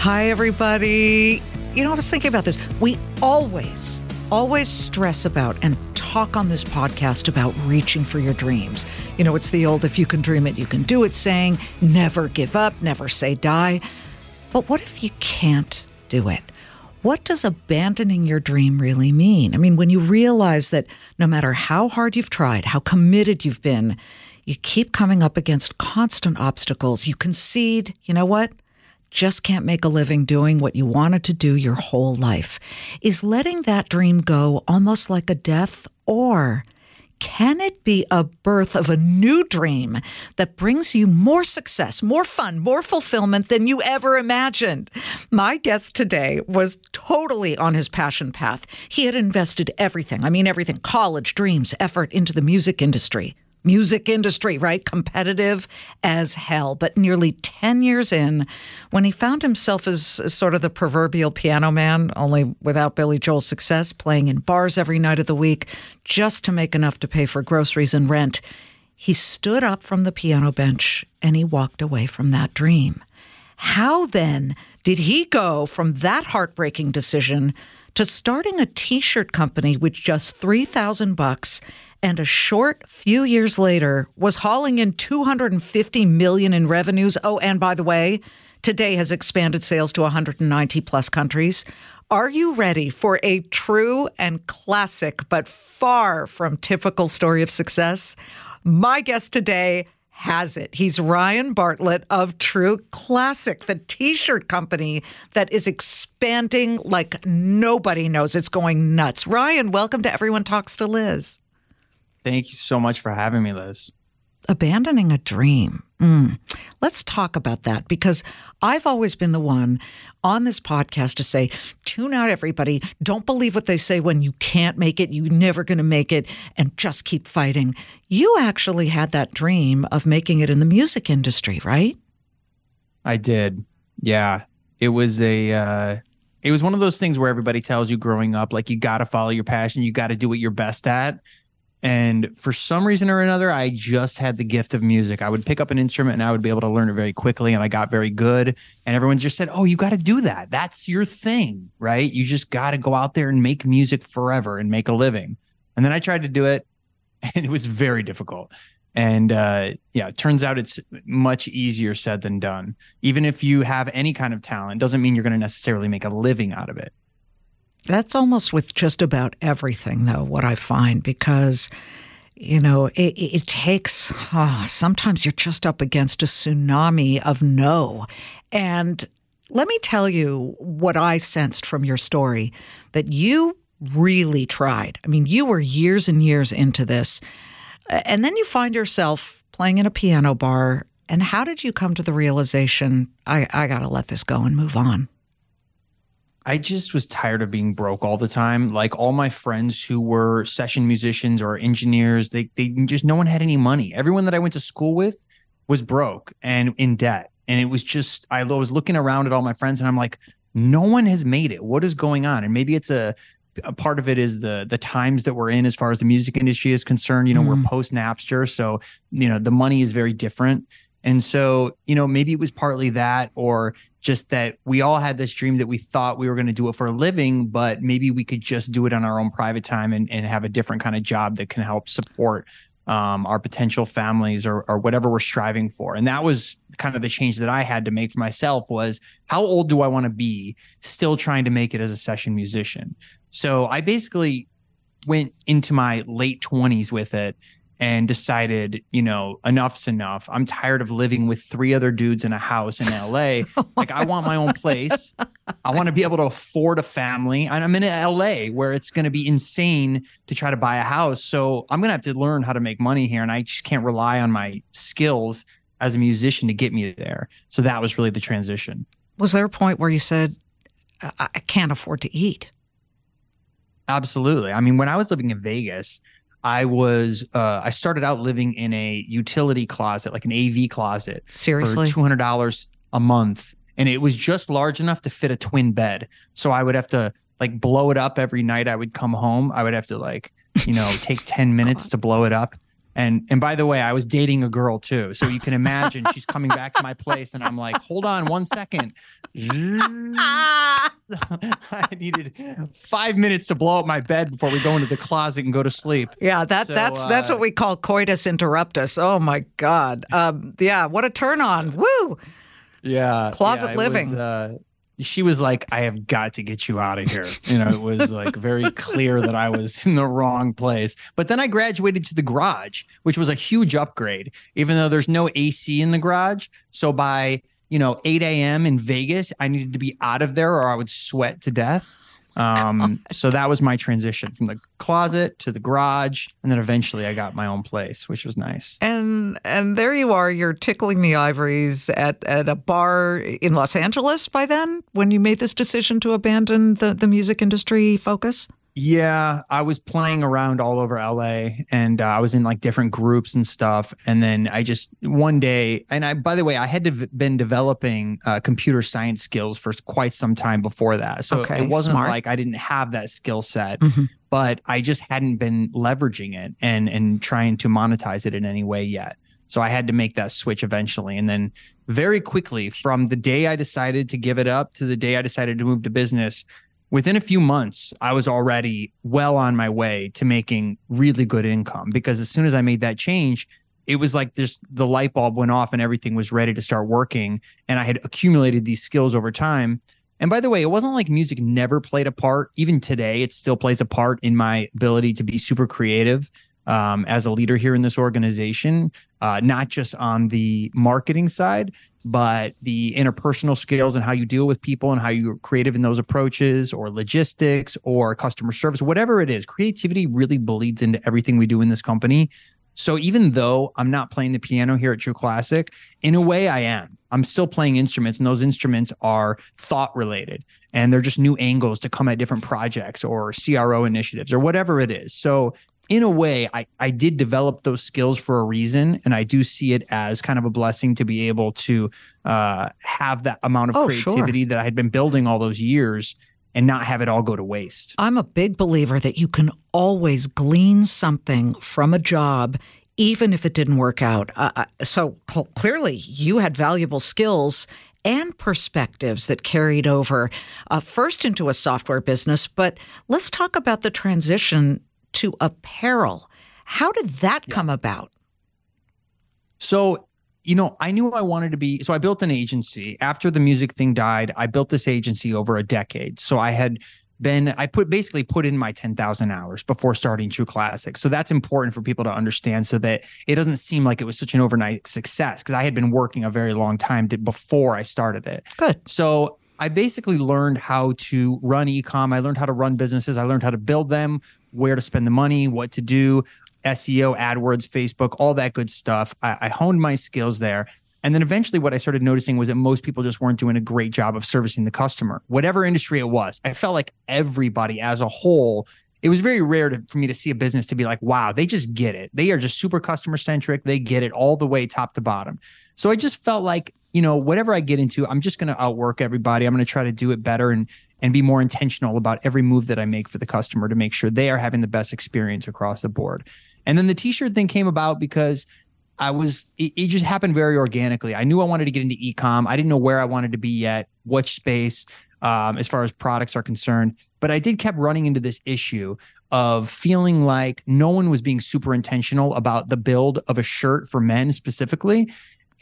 Hi, everybody. You know, I was thinking about this. We always, always stress about and talk on this podcast about reaching for your dreams. You know, it's the old if you can dream it, you can do it saying, never give up, never say die. But what if you can't do it? What does abandoning your dream really mean? I mean, when you realize that no matter how hard you've tried, how committed you've been, you keep coming up against constant obstacles, you concede, you know what? Just can't make a living doing what you wanted to do your whole life. Is letting that dream go almost like a death, or can it be a birth of a new dream that brings you more success, more fun, more fulfillment than you ever imagined? My guest today was totally on his passion path. He had invested everything I mean, everything college, dreams, effort into the music industry music industry, right? Competitive as hell. But nearly 10 years in, when he found himself as, as, sort of the proverbial piano man, only without Billy Joel's success, playing in bars every night of the week just to make enough to pay for groceries and rent, he stood up from the piano bench and he walked away from that dream. How then did he go from that heartbreaking decision to starting a t-shirt company with just 3000 bucks and a short few years later was hauling in 250 million in revenues. Oh, and by the way, today has expanded sales to 190 plus countries. Are you ready for a true and classic, but far from typical story of success? My guest today has it. He's Ryan Bartlett of True Classic, the t shirt company that is expanding like nobody knows. It's going nuts. Ryan, welcome to Everyone Talks to Liz. Thank you so much for having me, Liz. Abandoning a dream. Mm. Let's talk about that because I've always been the one on this podcast to say, tune out everybody. Don't believe what they say when you can't make it. You're never going to make it and just keep fighting. You actually had that dream of making it in the music industry, right? I did. Yeah. It was a, uh, it was one of those things where everybody tells you growing up, like you got to follow your passion, you got to do what you're best at. And for some reason or another, I just had the gift of music. I would pick up an instrument and I would be able to learn it very quickly. And I got very good. And everyone just said, Oh, you got to do that. That's your thing, right? You just got to go out there and make music forever and make a living. And then I tried to do it and it was very difficult. And uh, yeah, it turns out it's much easier said than done. Even if you have any kind of talent, doesn't mean you're going to necessarily make a living out of it. That's almost with just about everything, though, what I find, because, you know, it, it takes, oh, sometimes you're just up against a tsunami of no. And let me tell you what I sensed from your story that you really tried. I mean, you were years and years into this. And then you find yourself playing in a piano bar. And how did you come to the realization, I, I got to let this go and move on? I just was tired of being broke all the time. Like all my friends who were session musicians or engineers, they they just no one had any money. Everyone that I went to school with was broke and in debt. And it was just I was looking around at all my friends and I'm like, no one has made it. What is going on? And maybe it's a a part of it is the the times that we're in as far as the music industry is concerned. You know, mm. we're post Napster, so you know the money is very different. And so, you know, maybe it was partly that, or just that we all had this dream that we thought we were going to do it for a living, but maybe we could just do it on our own private time and, and have a different kind of job that can help support um, our potential families or, or whatever we're striving for. And that was kind of the change that I had to make for myself was how old do I want to be still trying to make it as a session musician? So I basically went into my late 20s with it and decided, you know, enough's enough. I'm tired of living with three other dudes in a house in LA. like I want my own place. I want to be able to afford a family. And I'm in LA where it's going to be insane to try to buy a house. So I'm going to have to learn how to make money here and I just can't rely on my skills as a musician to get me there. So that was really the transition. Was there a point where you said I, I can't afford to eat? Absolutely. I mean, when I was living in Vegas, I was uh, I started out living in a utility closet, like an AV closet, seriously, for two hundred dollars a month, and it was just large enough to fit a twin bed. So I would have to like blow it up every night. I would come home. I would have to like you know take ten minutes to blow it up. And and by the way, I was dating a girl too. So you can imagine she's coming back to my place and I'm like, hold on one second. I needed five minutes to blow up my bed before we go into the closet and go to sleep. Yeah, that so, that's uh, that's what we call coitus interruptus. Oh my God. Um, yeah, what a turn on. Woo. Yeah. Closet yeah, living. Was, uh, she was like, I have got to get you out of here. You know, it was like very clear that I was in the wrong place. But then I graduated to the garage, which was a huge upgrade, even though there's no AC in the garage. So by, you know, 8 a.m. in Vegas, I needed to be out of there or I would sweat to death. Um, so that was my transition from the closet to the garage, and then eventually I got my own place, which was nice. And and there you are, you're tickling the ivories at, at a bar in Los Angeles by then when you made this decision to abandon the, the music industry focus? Yeah, I was playing around all over LA and uh, I was in like different groups and stuff. And then I just one day, and I, by the way, I had to been developing uh, computer science skills for quite some time before that. So okay, it wasn't smart. like I didn't have that skill set, mm-hmm. but I just hadn't been leveraging it and, and trying to monetize it in any way yet. So I had to make that switch eventually. And then very quickly, from the day I decided to give it up to the day I decided to move to business, within a few months, I was already well on my way to making really good income because as soon as I made that change, it was like just the light bulb went off and everything was ready to start working. And I had accumulated these skills over time. And by the way, it wasn't like music never played a part. Even today, it still plays a part in my ability to be super creative um, as a leader here in this organization, uh, not just on the marketing side, but the interpersonal skills and how you deal with people and how you're creative in those approaches or logistics or customer service, whatever it is, creativity really bleeds into everything we do in this company. So even though I'm not playing the piano here at True Classic, in a way I am. I'm still playing instruments, and those instruments are thought related and they're just new angles to come at different projects or CRO initiatives or whatever it is. So in a way, I, I did develop those skills for a reason. And I do see it as kind of a blessing to be able to uh, have that amount of oh, creativity sure. that I had been building all those years and not have it all go to waste. I'm a big believer that you can always glean something from a job, even if it didn't work out. Uh, uh so cl- clearly, you had valuable skills and perspectives that carried over uh, first into a software business. But let's talk about the transition to apparel. How did that yeah. come about? So, you know, I knew I wanted to be. So I built an agency. After the music thing died, I built this agency over a decade. So I had been, I put basically put in my 10,000 hours before starting True Classic. So that's important for people to understand so that it doesn't seem like it was such an overnight success because I had been working a very long time to, before I started it. Good. So I basically learned how to run ecom. I learned how to run businesses. I learned how to build them, where to spend the money, what to do, SEO, AdWords, Facebook, all that good stuff. I, I honed my skills there. And then eventually, what I started noticing was that most people just weren't doing a great job of servicing the customer, whatever industry it was. I felt like everybody as a whole, it was very rare to, for me to see a business to be like, wow, they just get it. They are just super customer centric. They get it all the way top to bottom. So I just felt like, you know, whatever I get into, I'm just going to outwork everybody. I'm going to try to do it better and and be more intentional about every move that I make for the customer to make sure they are having the best experience across the board. And then the t-shirt thing came about because I was it, it, just happened very organically. I knew I wanted to get into ecom. I didn't know where I wanted to be yet, which space um, as far as products are concerned. But I did kept running into this issue of feeling like no one was being super intentional about the build of a shirt for men specifically.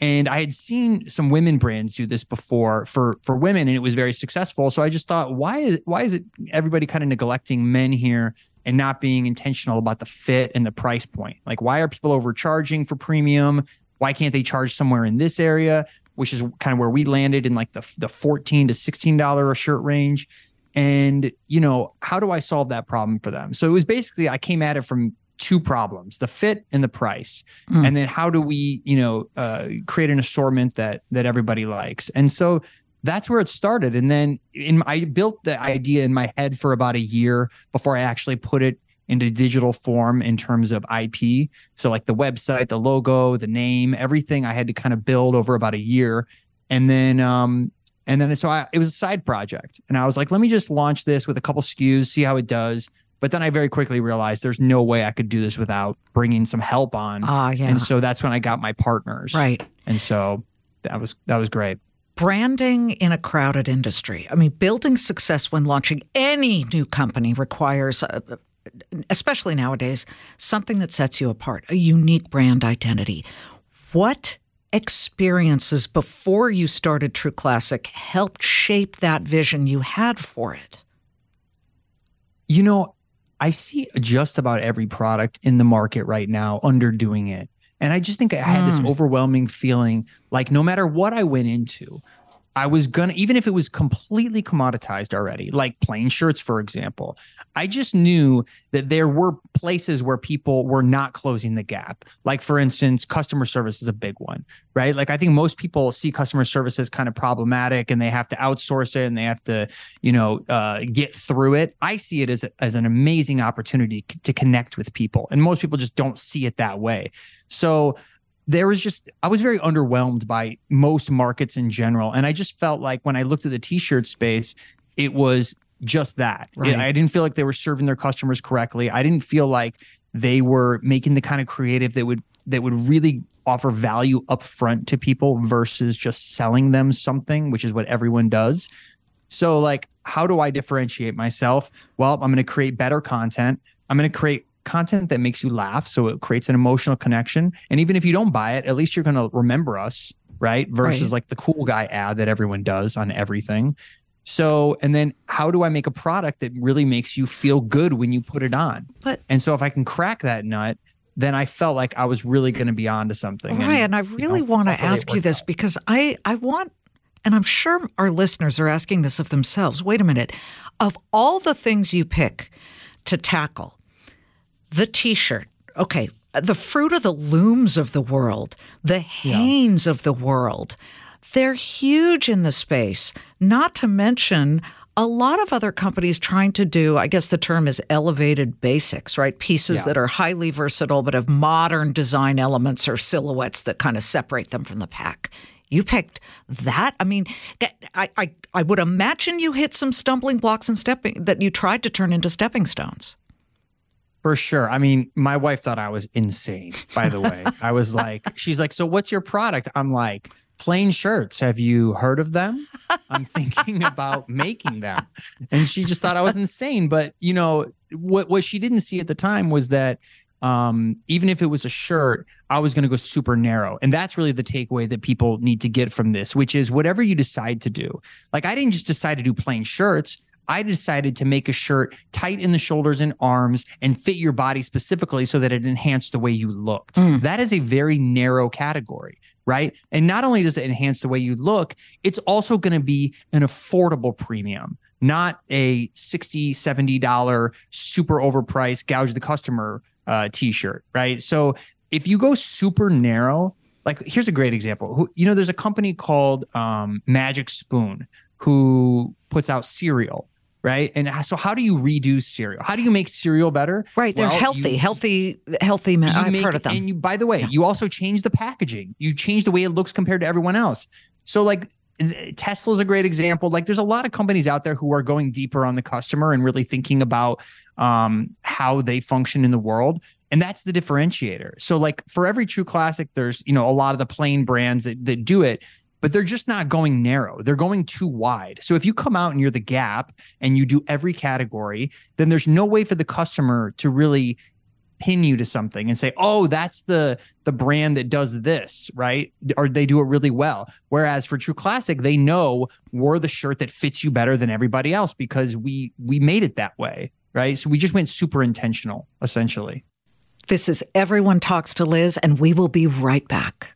And I had seen some women brands do this before for for women, and it was very successful. So I just thought, why is why is it everybody kind of neglecting men here and not being intentional about the fit and the price point. Like, why are people overcharging for premium? Why can't they charge somewhere in this area, which is kind of where we landed in like the the 14 to 16 dollar a shirt range? And you know, how do I solve that problem for them? So it was basically I came at it from two problems the fit and the price mm. and then how do we you know uh, create an assortment that that everybody likes and so that's where it started and then in i built the idea in my head for about a year before i actually put it into digital form in terms of ip so like the website the logo the name everything i had to kind of build over about a year and then um and then so I, it was a side project and i was like let me just launch this with a couple skus see how it does but then I very quickly realized there's no way I could do this without bringing some help on. Ah, yeah. And so that's when I got my partners. Right. And so that was that was great. Branding in a crowded industry. I mean, building success when launching any new company requires, uh, especially nowadays, something that sets you apart, a unique brand identity. What experiences before you started True Classic helped shape that vision you had for it? You know, I see just about every product in the market right now underdoing it. And I just think I had mm. this overwhelming feeling like no matter what I went into, I was gonna, even if it was completely commoditized already, like plain shirts, for example, I just knew that there were places where people were not closing the gap. Like, for instance, customer service is a big one, right? Like, I think most people see customer service as kind of problematic and they have to outsource it and they have to, you know, uh, get through it. I see it as, as an amazing opportunity to connect with people. And most people just don't see it that way. So, there was just I was very underwhelmed by most markets in general, and I just felt like when I looked at the t-shirt space, it was just that. Right. I didn't feel like they were serving their customers correctly. I didn't feel like they were making the kind of creative that would that would really offer value upfront to people versus just selling them something, which is what everyone does. So like how do I differentiate myself? Well, I'm going to create better content. I'm going to create content that makes you laugh. So it creates an emotional connection. And even if you don't buy it, at least you're going to remember us, right? Versus right. like the cool guy ad that everyone does on everything. So, and then how do I make a product that really makes you feel good when you put it on? But, and so if I can crack that nut, then I felt like I was really going to be onto something. Right. And, and I really you know, want to ask you this out. because I, I want, and I'm sure our listeners are asking this of themselves. Wait a minute. Of all the things you pick to tackle, the T-shirt. Okay, the fruit of the looms of the world, the Hanes yeah. of the world. They're huge in the space. Not to mention a lot of other companies trying to do, I guess the term is elevated basics, right? Pieces yeah. that are highly versatile but have modern design elements or silhouettes that kind of separate them from the pack. You picked that. I mean, I, I, I would imagine you hit some stumbling blocks and stepping that you tried to turn into stepping stones. For sure. I mean, my wife thought I was insane, by the way. I was like, she's like, so what's your product? I'm like, plain shirts. Have you heard of them? I'm thinking about making them. And she just thought I was insane. But, you know, what, what she didn't see at the time was that um, even if it was a shirt, I was going to go super narrow. And that's really the takeaway that people need to get from this, which is whatever you decide to do. Like, I didn't just decide to do plain shirts. I decided to make a shirt tight in the shoulders and arms and fit your body specifically so that it enhanced the way you looked. Mm. That is a very narrow category, right? And not only does it enhance the way you look, it's also going to be an affordable premium, not a $60, $70 super overpriced gouge the customer uh, t-shirt, right? So if you go super narrow, like here's a great example. You know, there's a company called um, Magic Spoon who puts out cereal right? And so, how do you redo cereal? How do you make cereal better? Right, they're well, healthy, you, healthy, healthy. Men. I've heard of them. And you, by the way, yeah. you also change the packaging. You change the way it looks compared to everyone else. So, like. Tesla's a great example. Like, there's a lot of companies out there who are going deeper on the customer and really thinking about um, how they function in the world and that's the differentiator so like for every true classic there's you know a lot of the plain brands that, that do it but they're just not going narrow. They're going too wide. So if you come out and you're the gap and you do every category, then there's no way for the customer to really pin you to something and say, "Oh, that's the the brand that does this," right? Or they do it really well. Whereas for True Classic, they know we're the shirt that fits you better than everybody else because we we made it that way. right? So we just went super intentional, essentially. This is Everyone Talks to Liz, and we will be right back.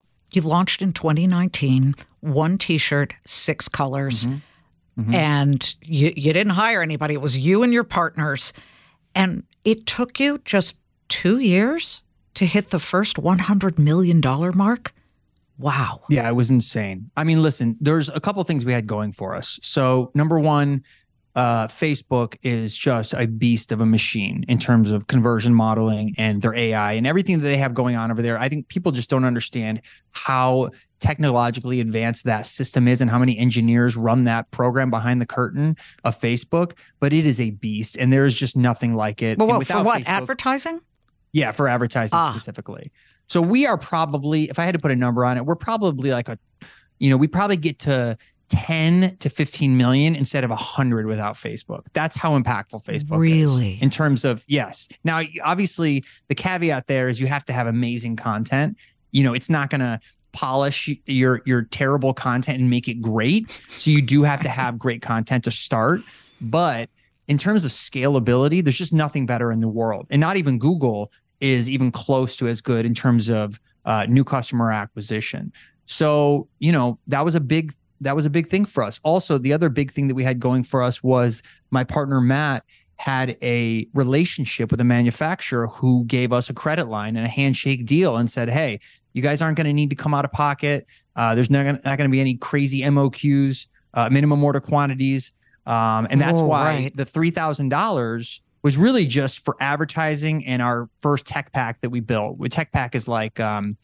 You launched in 2019, one t shirt, six colors, mm-hmm. Mm-hmm. and you, you didn't hire anybody. It was you and your partners. And it took you just two years to hit the first $100 million mark. Wow. Yeah, it was insane. I mean, listen, there's a couple things we had going for us. So, number one, uh, Facebook is just a beast of a machine in terms of conversion modeling and their AI and everything that they have going on over there. I think people just don't understand how technologically advanced that system is and how many engineers run that program behind the curtain of Facebook. But it is a beast, and there is just nothing like it. But what, for what? Facebook, advertising? Yeah, for advertising ah. specifically. So we are probably, if I had to put a number on it, we're probably like a, you know, we probably get to 10 to 15 million instead of 100 without Facebook. That's how impactful Facebook really? is in terms of yes. Now obviously the caveat there is you have to have amazing content. You know, it's not going to polish your your terrible content and make it great. So you do have to have great content to start, but in terms of scalability, there's just nothing better in the world. And not even Google is even close to as good in terms of uh, new customer acquisition. So, you know, that was a big that was a big thing for us. Also, the other big thing that we had going for us was my partner Matt had a relationship with a manufacturer who gave us a credit line and a handshake deal and said, "Hey, you guys aren't going to need to come out of pocket. Uh, there's not going to be any crazy MOQs, uh, minimum order quantities, um, and that's oh, why right. the three thousand dollars." was really just for advertising and our first tech pack that we built. Tech pack is like um,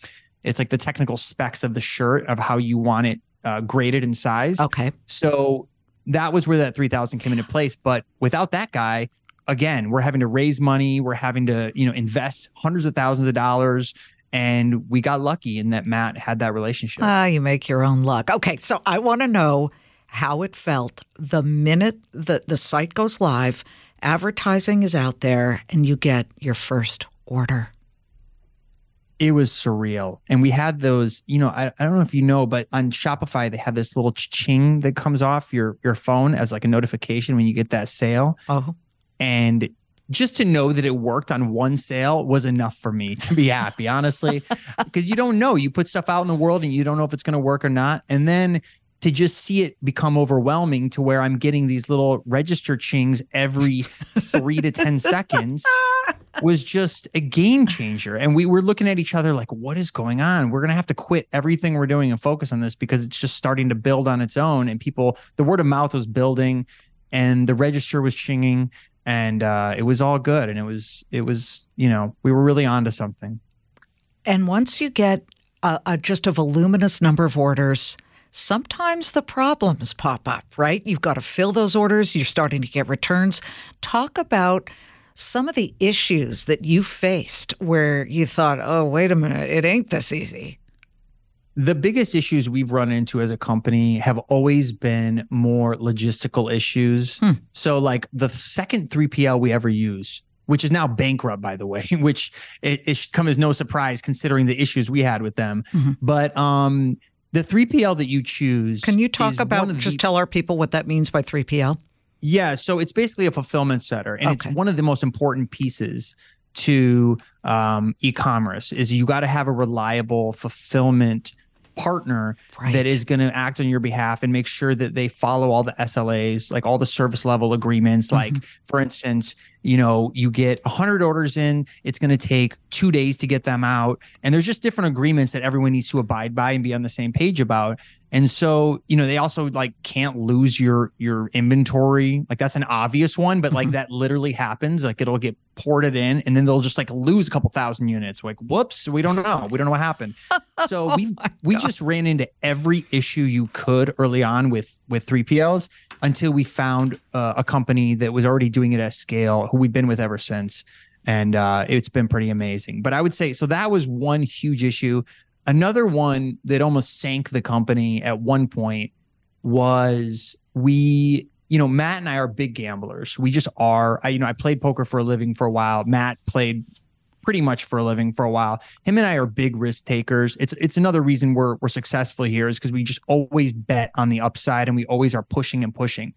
it's like the technical specs of the shirt of how you want it uh, graded in size. Okay. So that was where that 3000 came into place. But without that guy, again, we're having to raise money. We're having to, you know, invest hundreds of thousands of dollars. And we got lucky in that Matt had that relationship. Ah, you make your own luck. Okay. So I want to know how it felt the minute the, the site goes live, advertising is out there, and you get your first order it was surreal. And we had those, you know, I, I don't know if you know, but on Shopify, they have this little ching that comes off your your phone as like a notification when you get that sale. Oh. And just to know that it worked on one sale was enough for me to be happy, honestly, because you don't know. You put stuff out in the world and you don't know if it's going to work or not. And then to just see it become overwhelming to where I'm getting these little register chings every three to 10 seconds was just a game changer. And we were looking at each other like, what is going on? We're going to have to quit everything we're doing and focus on this because it's just starting to build on its own. And people, the word of mouth was building and the register was chinging and uh, it was all good. And it was, it was, you know, we were really onto something. And once you get a, a just a voluminous number of orders, sometimes the problems pop up, right? You've got to fill those orders. You're starting to get returns. Talk about some of the issues that you faced where you thought, oh, wait a minute, it ain't this easy? The biggest issues we've run into as a company have always been more logistical issues. Hmm. So, like the second 3PL we ever used, which is now bankrupt, by the way, which it, it should come as no surprise considering the issues we had with them. Mm-hmm. But um, the 3PL that you choose. Can you talk about, just the, tell our people what that means by 3PL? Yeah, so it's basically a fulfillment center, and okay. it's one of the most important pieces to um, e-commerce. Is you got to have a reliable fulfillment partner Right. that is going to act on your behalf and make sure that they follow all the SLAs, like all the service level agreements. Like, for instance, you know, you get 100 orders in, it's going to take two days to get them out. And there's just different agreements that everyone needs to abide by and be on the same page about. And so, you know, they also like can't lose your your inventory. Like that's an obvious one, but like Mhm. that literally happens. Like it'll get ported in and then they'll just like lose a couple thousand units. Like, whoops, we don't know. We don't know what happened. So we we just ran into every issue you could early on with with 3PLs until we found uh, a company that was already doing it at scale who we've been with ever since. And uh, it's been pretty amazing. But i would say so that was one huge issue. Another one that almost sank the company at one point was we you know matt and i are big gamblers. We just are. I you know i played poker for a living for a while. Matt played pretty much for a living for a while him and I are big risk takers. It's it's another reason we're we're successful here is because we just always bet on the upside and we always are pushing and pushing.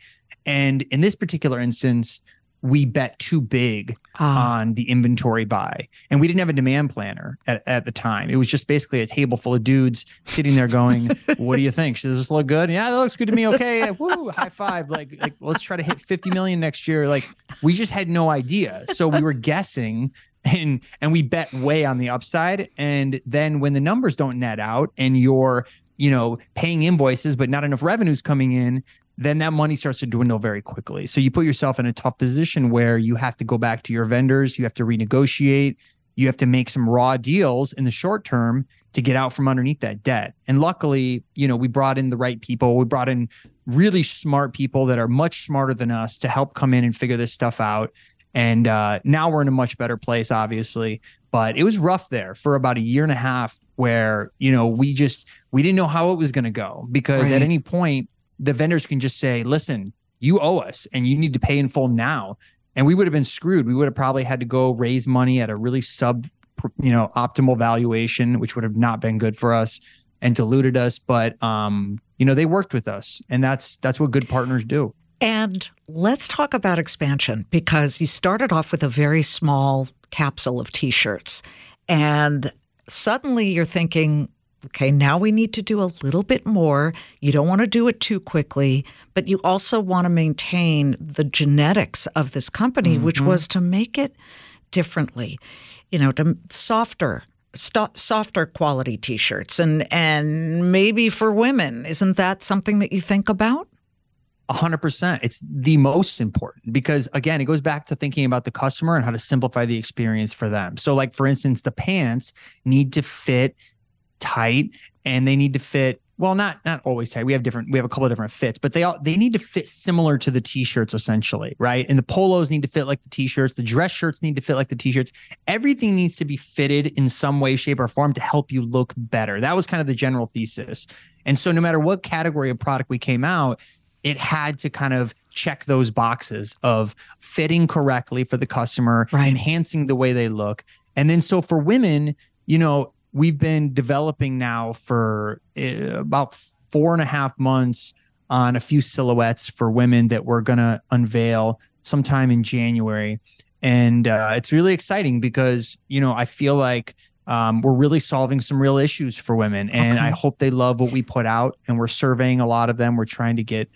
And in this particular instance, we bet too big Ah, on the inventory buy. And we didn't have a demand planner at, at the time. It was just basically a table full of dudes sitting there going, What do you think? Does this look good? Yeah, that looks good to me. Okay. Woo, high five. Like, like let's try to hit 50 million next year. Like we just had no idea. So we were guessing and and we bet way on the upside. And then when the numbers don't net out and you're, you know, paying invoices, but not enough revenues coming in, then that money starts to dwindle very quickly. So you put yourself in a tough position where you have to go back to your vendors, you have to renegotiate, you have to make some raw deals in the short term to get out from underneath that debt. And luckily, you know, we brought in the right people. We brought in really smart people that are much smarter than us to help come in and figure this stuff out. And uh, now we're in a much better place, obviously. But it was rough there for about a year and a half where, you know, we just we didn't know how it was going to go because Right. at any point the vendors can just say, listen, you owe us and you need to pay in full now. And we would have been screwed. We would have probably had to go raise money at a really sub, you know, optimal valuation, which would have not been good for us and diluted us. But um, you know, they worked with us, and that's that's what good partners do. And let's talk about expansion because you started off with a very small capsule of t shirts. And suddenly you're thinking, okay, now we need to do a little bit more. You don't want to do it too quickly, but you also want to maintain the genetics of this company, which mm-hmm. was to make it differently, you know, to softer. Softer quality T-shirts, and and maybe for women, isn't that something that you think about? A hundred percent. It's the most important because again, it goes back to thinking about the customer and how to simplify the experience for them. So, like for instance, the pants need to fit tight and they need to fit well, not not always tight. We have different we have a couple of different fits, but they all they need to fit similar to the t-shirts essentially, right? And the polos need to fit like the t-shirts, the dress shirts need to fit like the t-shirts. Everything needs to be fitted in some way, shape, or form to help you look better. That was kind of the general thesis. And so no matter what category of product we came out, it had to kind of check those boxes of fitting correctly for the customer, Right. enhancing the way they look. And then so for women, you know, we've been developing now for uh, about four and a half months on a few silhouettes for women that we're going to unveil sometime in January. And uh, it's really exciting because, you know, I feel like um, we're really solving some real issues for women. And Okay. I hope they love what we put out. And we're surveying a lot of them. We're trying to get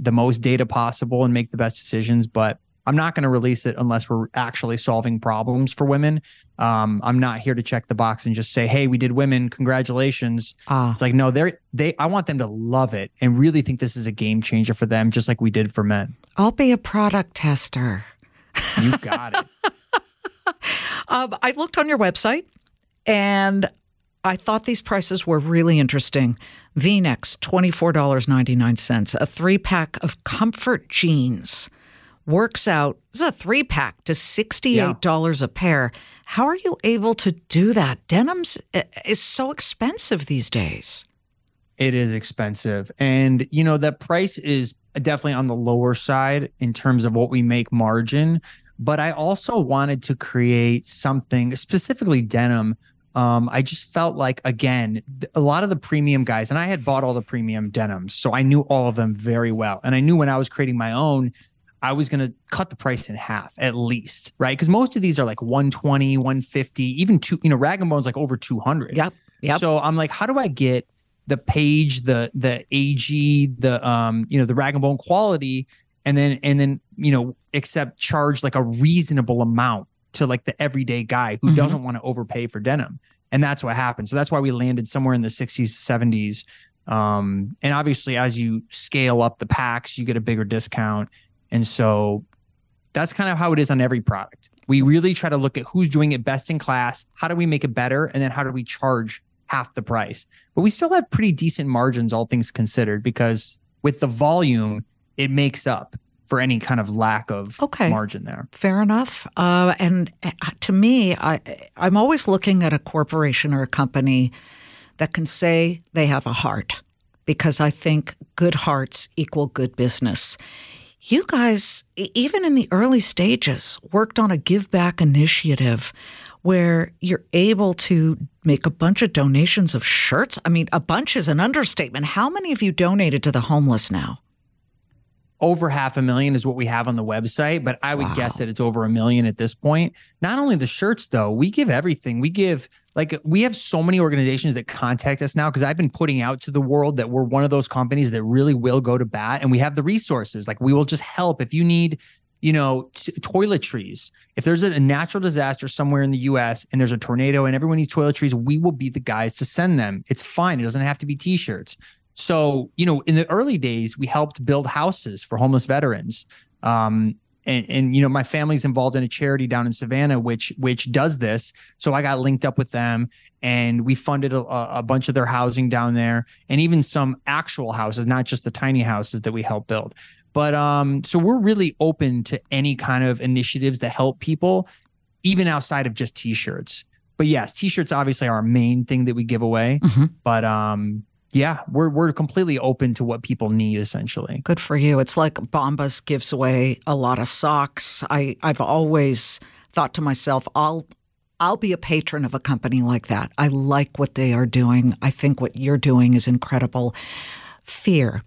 the most data possible and make the best decisions. But I'm not going to release it unless we're actually solving problems for women. Um, I'm not here to check the box and just say, "Hey, we did women. Congratulations." Ah, It's like, no, they're they. I want them to love it and really think this is a game changer for them, just like we did for men. I'll be a product tester. You got it. Um, I looked on your website and I thought these prices were really interesting. V necks, $24.99. A three pack of comfort jeans works out, this is a three pack to $68 a pair. How are you able to do that? Denim's uh, is so expensive these days. It is expensive. And, you know, that price is definitely on the lower side in terms of what we make margin. But I also wanted to create something specifically denim. Um, I just felt like, again, a lot of the premium guys, and I had bought all the premium denims. So I knew all of them very well. And I knew when I was creating my own, I was going to cut the price in half at least, right? Because most of these are like 120, 150, even two, you know, Rag and Bone's like over 200. Yep. Yep. So I'm like, how do I get the Paige, the the AG, the um, you know, the rag and bone quality, and then and then you know, accept charge like a reasonable amount to like the everyday guy who mm-hmm. doesn't want to overpay for denim. And that's what happened. So that's why we landed somewhere in the 60s, 70s. Um, and obviously, as you scale up the packs, you get a bigger discount. And so that's kind of how it is on every product. We really try to look at who's doing it best in class. How do we make it better? And then how do we charge half the price? But we still have pretty decent margins, all things considered, because with the volume, it makes up for any kind of lack of okay. margin there. Fair enough. Uh, and uh, to me, I, I'm always looking at a corporation or a company that can say they have a heart because I think good hearts equal good business. You guys, even in the early stages, worked on a give back initiative where you're able to make a bunch of donations of shirts. I mean, a bunch is an understatement. How many of you donated to the homeless now? Over half a million is what we have on the website, but I would wow. guess that it's over a million at this point. Not only the shirts though, we give everything. We give like we have so many organizations that contact us now because I've been putting out to the world that we're one of those companies that really will go to bat and we have the resources. Like we will just help if you need you know, t- toiletries. If there's a, a natural disaster somewhere in the US and there's a tornado and everyone needs toiletries, we will be the guys to send them. It's fine. It doesn't have to be t-shirts. So, you know, in the early days, we helped build houses for homeless veterans. Um, and, and you know my family's involved in a charity down in Savannah which which does this so I got linked up with them and we funded a, a, bunch of their housing down there and even some actual houses not just the tiny houses that we help build but um so we're really open to any kind of initiatives that help people even outside of just t-shirts but yes t-shirts obviously are our main thing that we give away mm-hmm. but um yeah, we're we're completely open to what people need essentially. Good for you. It's like Bombas gives away a lot of socks. I I've always thought to myself, I'll I'll be a patron of a company like that. I like what they are doing. I think what you're doing is incredible. Fear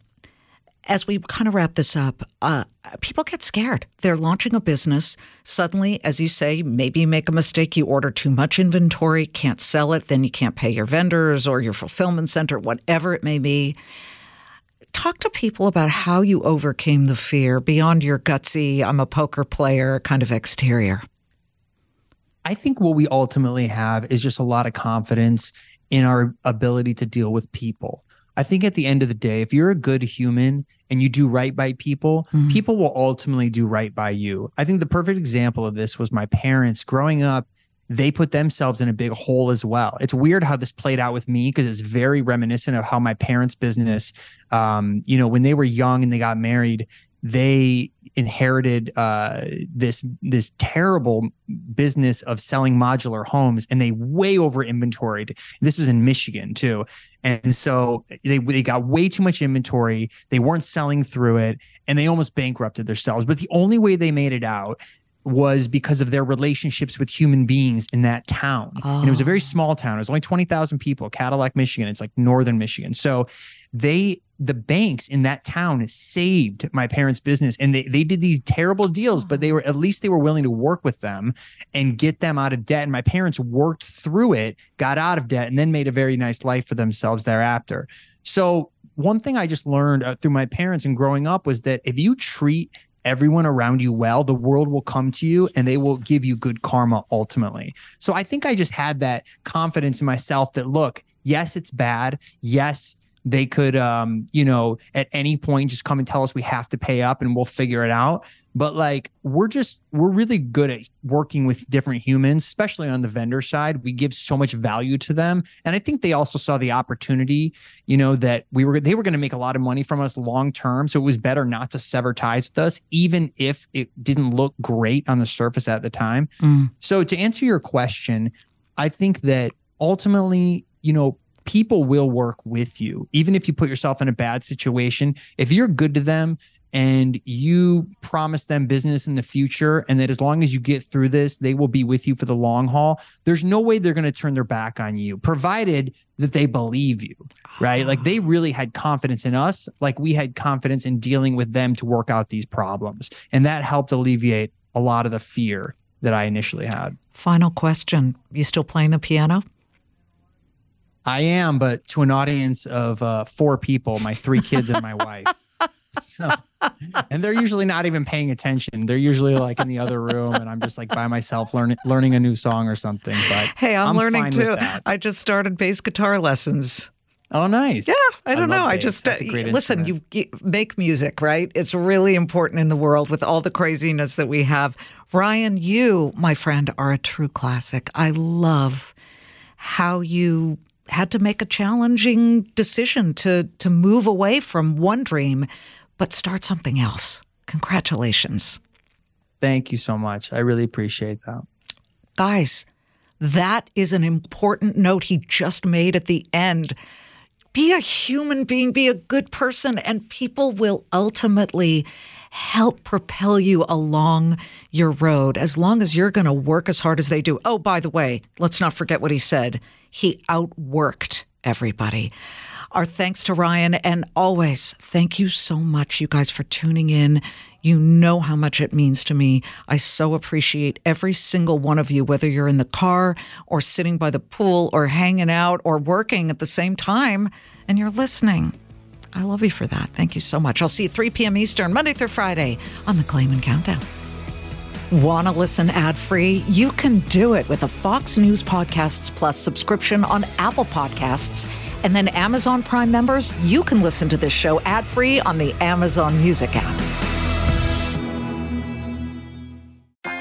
as we kind of wrap this up, uh, people get scared. They're launching a business. Suddenly, as you say, maybe you make a mistake, you order too much inventory, can't sell it, then you can't pay your vendors or your fulfillment center, whatever it may be. Talk to people about how you overcame the fear beyond your gutsy, I'm a poker player kind of exterior. I think what we ultimately have is just a lot of confidence in our ability to deal with people. I think at the end of the day, if you're a good human and you do right by people, mm-hmm. people will ultimately do right by you. I think the perfect example of this was my parents growing up. They put themselves in a big hole as well. It's weird how this played out with me because it's very reminiscent of how my parents' business, um, you know, when they were young and they got married, they inherited uh, this this terrible business of selling modular homes, and they way over inventoried. This was in Michigan too, and so they they got way too much inventory. They weren't selling through it, and they almost bankrupted themselves. But the only way they made it out was because of their relationships with human beings in that town. Oh. And it was a very oh. small town. It was only 20,000 people, Cadillac, Michigan. It's like northern Michigan. So they the banks in that town saved my parents' business and they, they did these terrible deals, but they were at least they were willing to work with them and get them out of debt. And my parents worked through it, got out of debt, and then made a very nice life for themselves thereafter. So one thing I just learned uh, through my parents and growing up was that if you treat everyone around you well, the world will come to you and they will give you good karma ultimately. So I think I just had that confidence in myself that look, yes, it's bad. Yes, they could, um, you know, at any point just come and tell us we have to pay up and we'll figure it out. But like, we're just, we're really good at working with different humans, especially on the vendor side. We give so much value to them. And I think they also saw the opportunity, you know, that we were, they were going to make a lot of money from us long term. So it was better not to sever ties with us, even if it didn't look great on the surface at the time. Mm. So to answer your question, I think that ultimately, you know, people will work with you, even if you put yourself in a bad situation. If you're good to them and you promise them business in the future, and that as long as you get through this, they will be with you for the long haul, there's no way they're going to turn their back on you, provided that they believe you, right? Like they really had confidence in us, like we had confidence in dealing with them to work out these problems. And that helped alleviate a lot of the fear that I initially had. Final question You still playing the piano? I am, but to an audience of uh, four people, my three kids and my wife. So, and they're usually not even paying attention. They're usually like in the other room, and I'm just like by myself learning learning a new song or something. But hey, I'm, I'm learning too. I just started bass guitar lessons. Oh, nice. Yeah, I don't love know. I just uh, listen. You, you make music, right? It's really important in the world with all the craziness that we have. Ryan, you, my friend, are a true classic. I love how you had to make a challenging decision to to move away from one dream, but start something else. Congratulations. Thank you so much. I really appreciate that. Guys, that is an important note he just made at the end. Be a human being, be a good person, and people will ultimately help propel you along your road as long as you're going to work as hard as they do. Oh, by the way, let's not forget what he said. He outworked everybody. Our thanks to Ryan, and always thank you so much, you guys, for tuning in. You know how much it means to me. I so appreciate every single one of you, whether you're in the car or sitting by the pool or hanging out or working at the same time, and you're listening. I love you for that. Thank you so much. I'll see you 3 p.m. Eastern, Monday through Friday on the Claman Countdown. Want to listen ad free? You can do it with a Fox News Podcasts Plus subscription on Apple Podcasts. And then Amazon Prime members, you can listen to this show ad free on the Amazon Music app.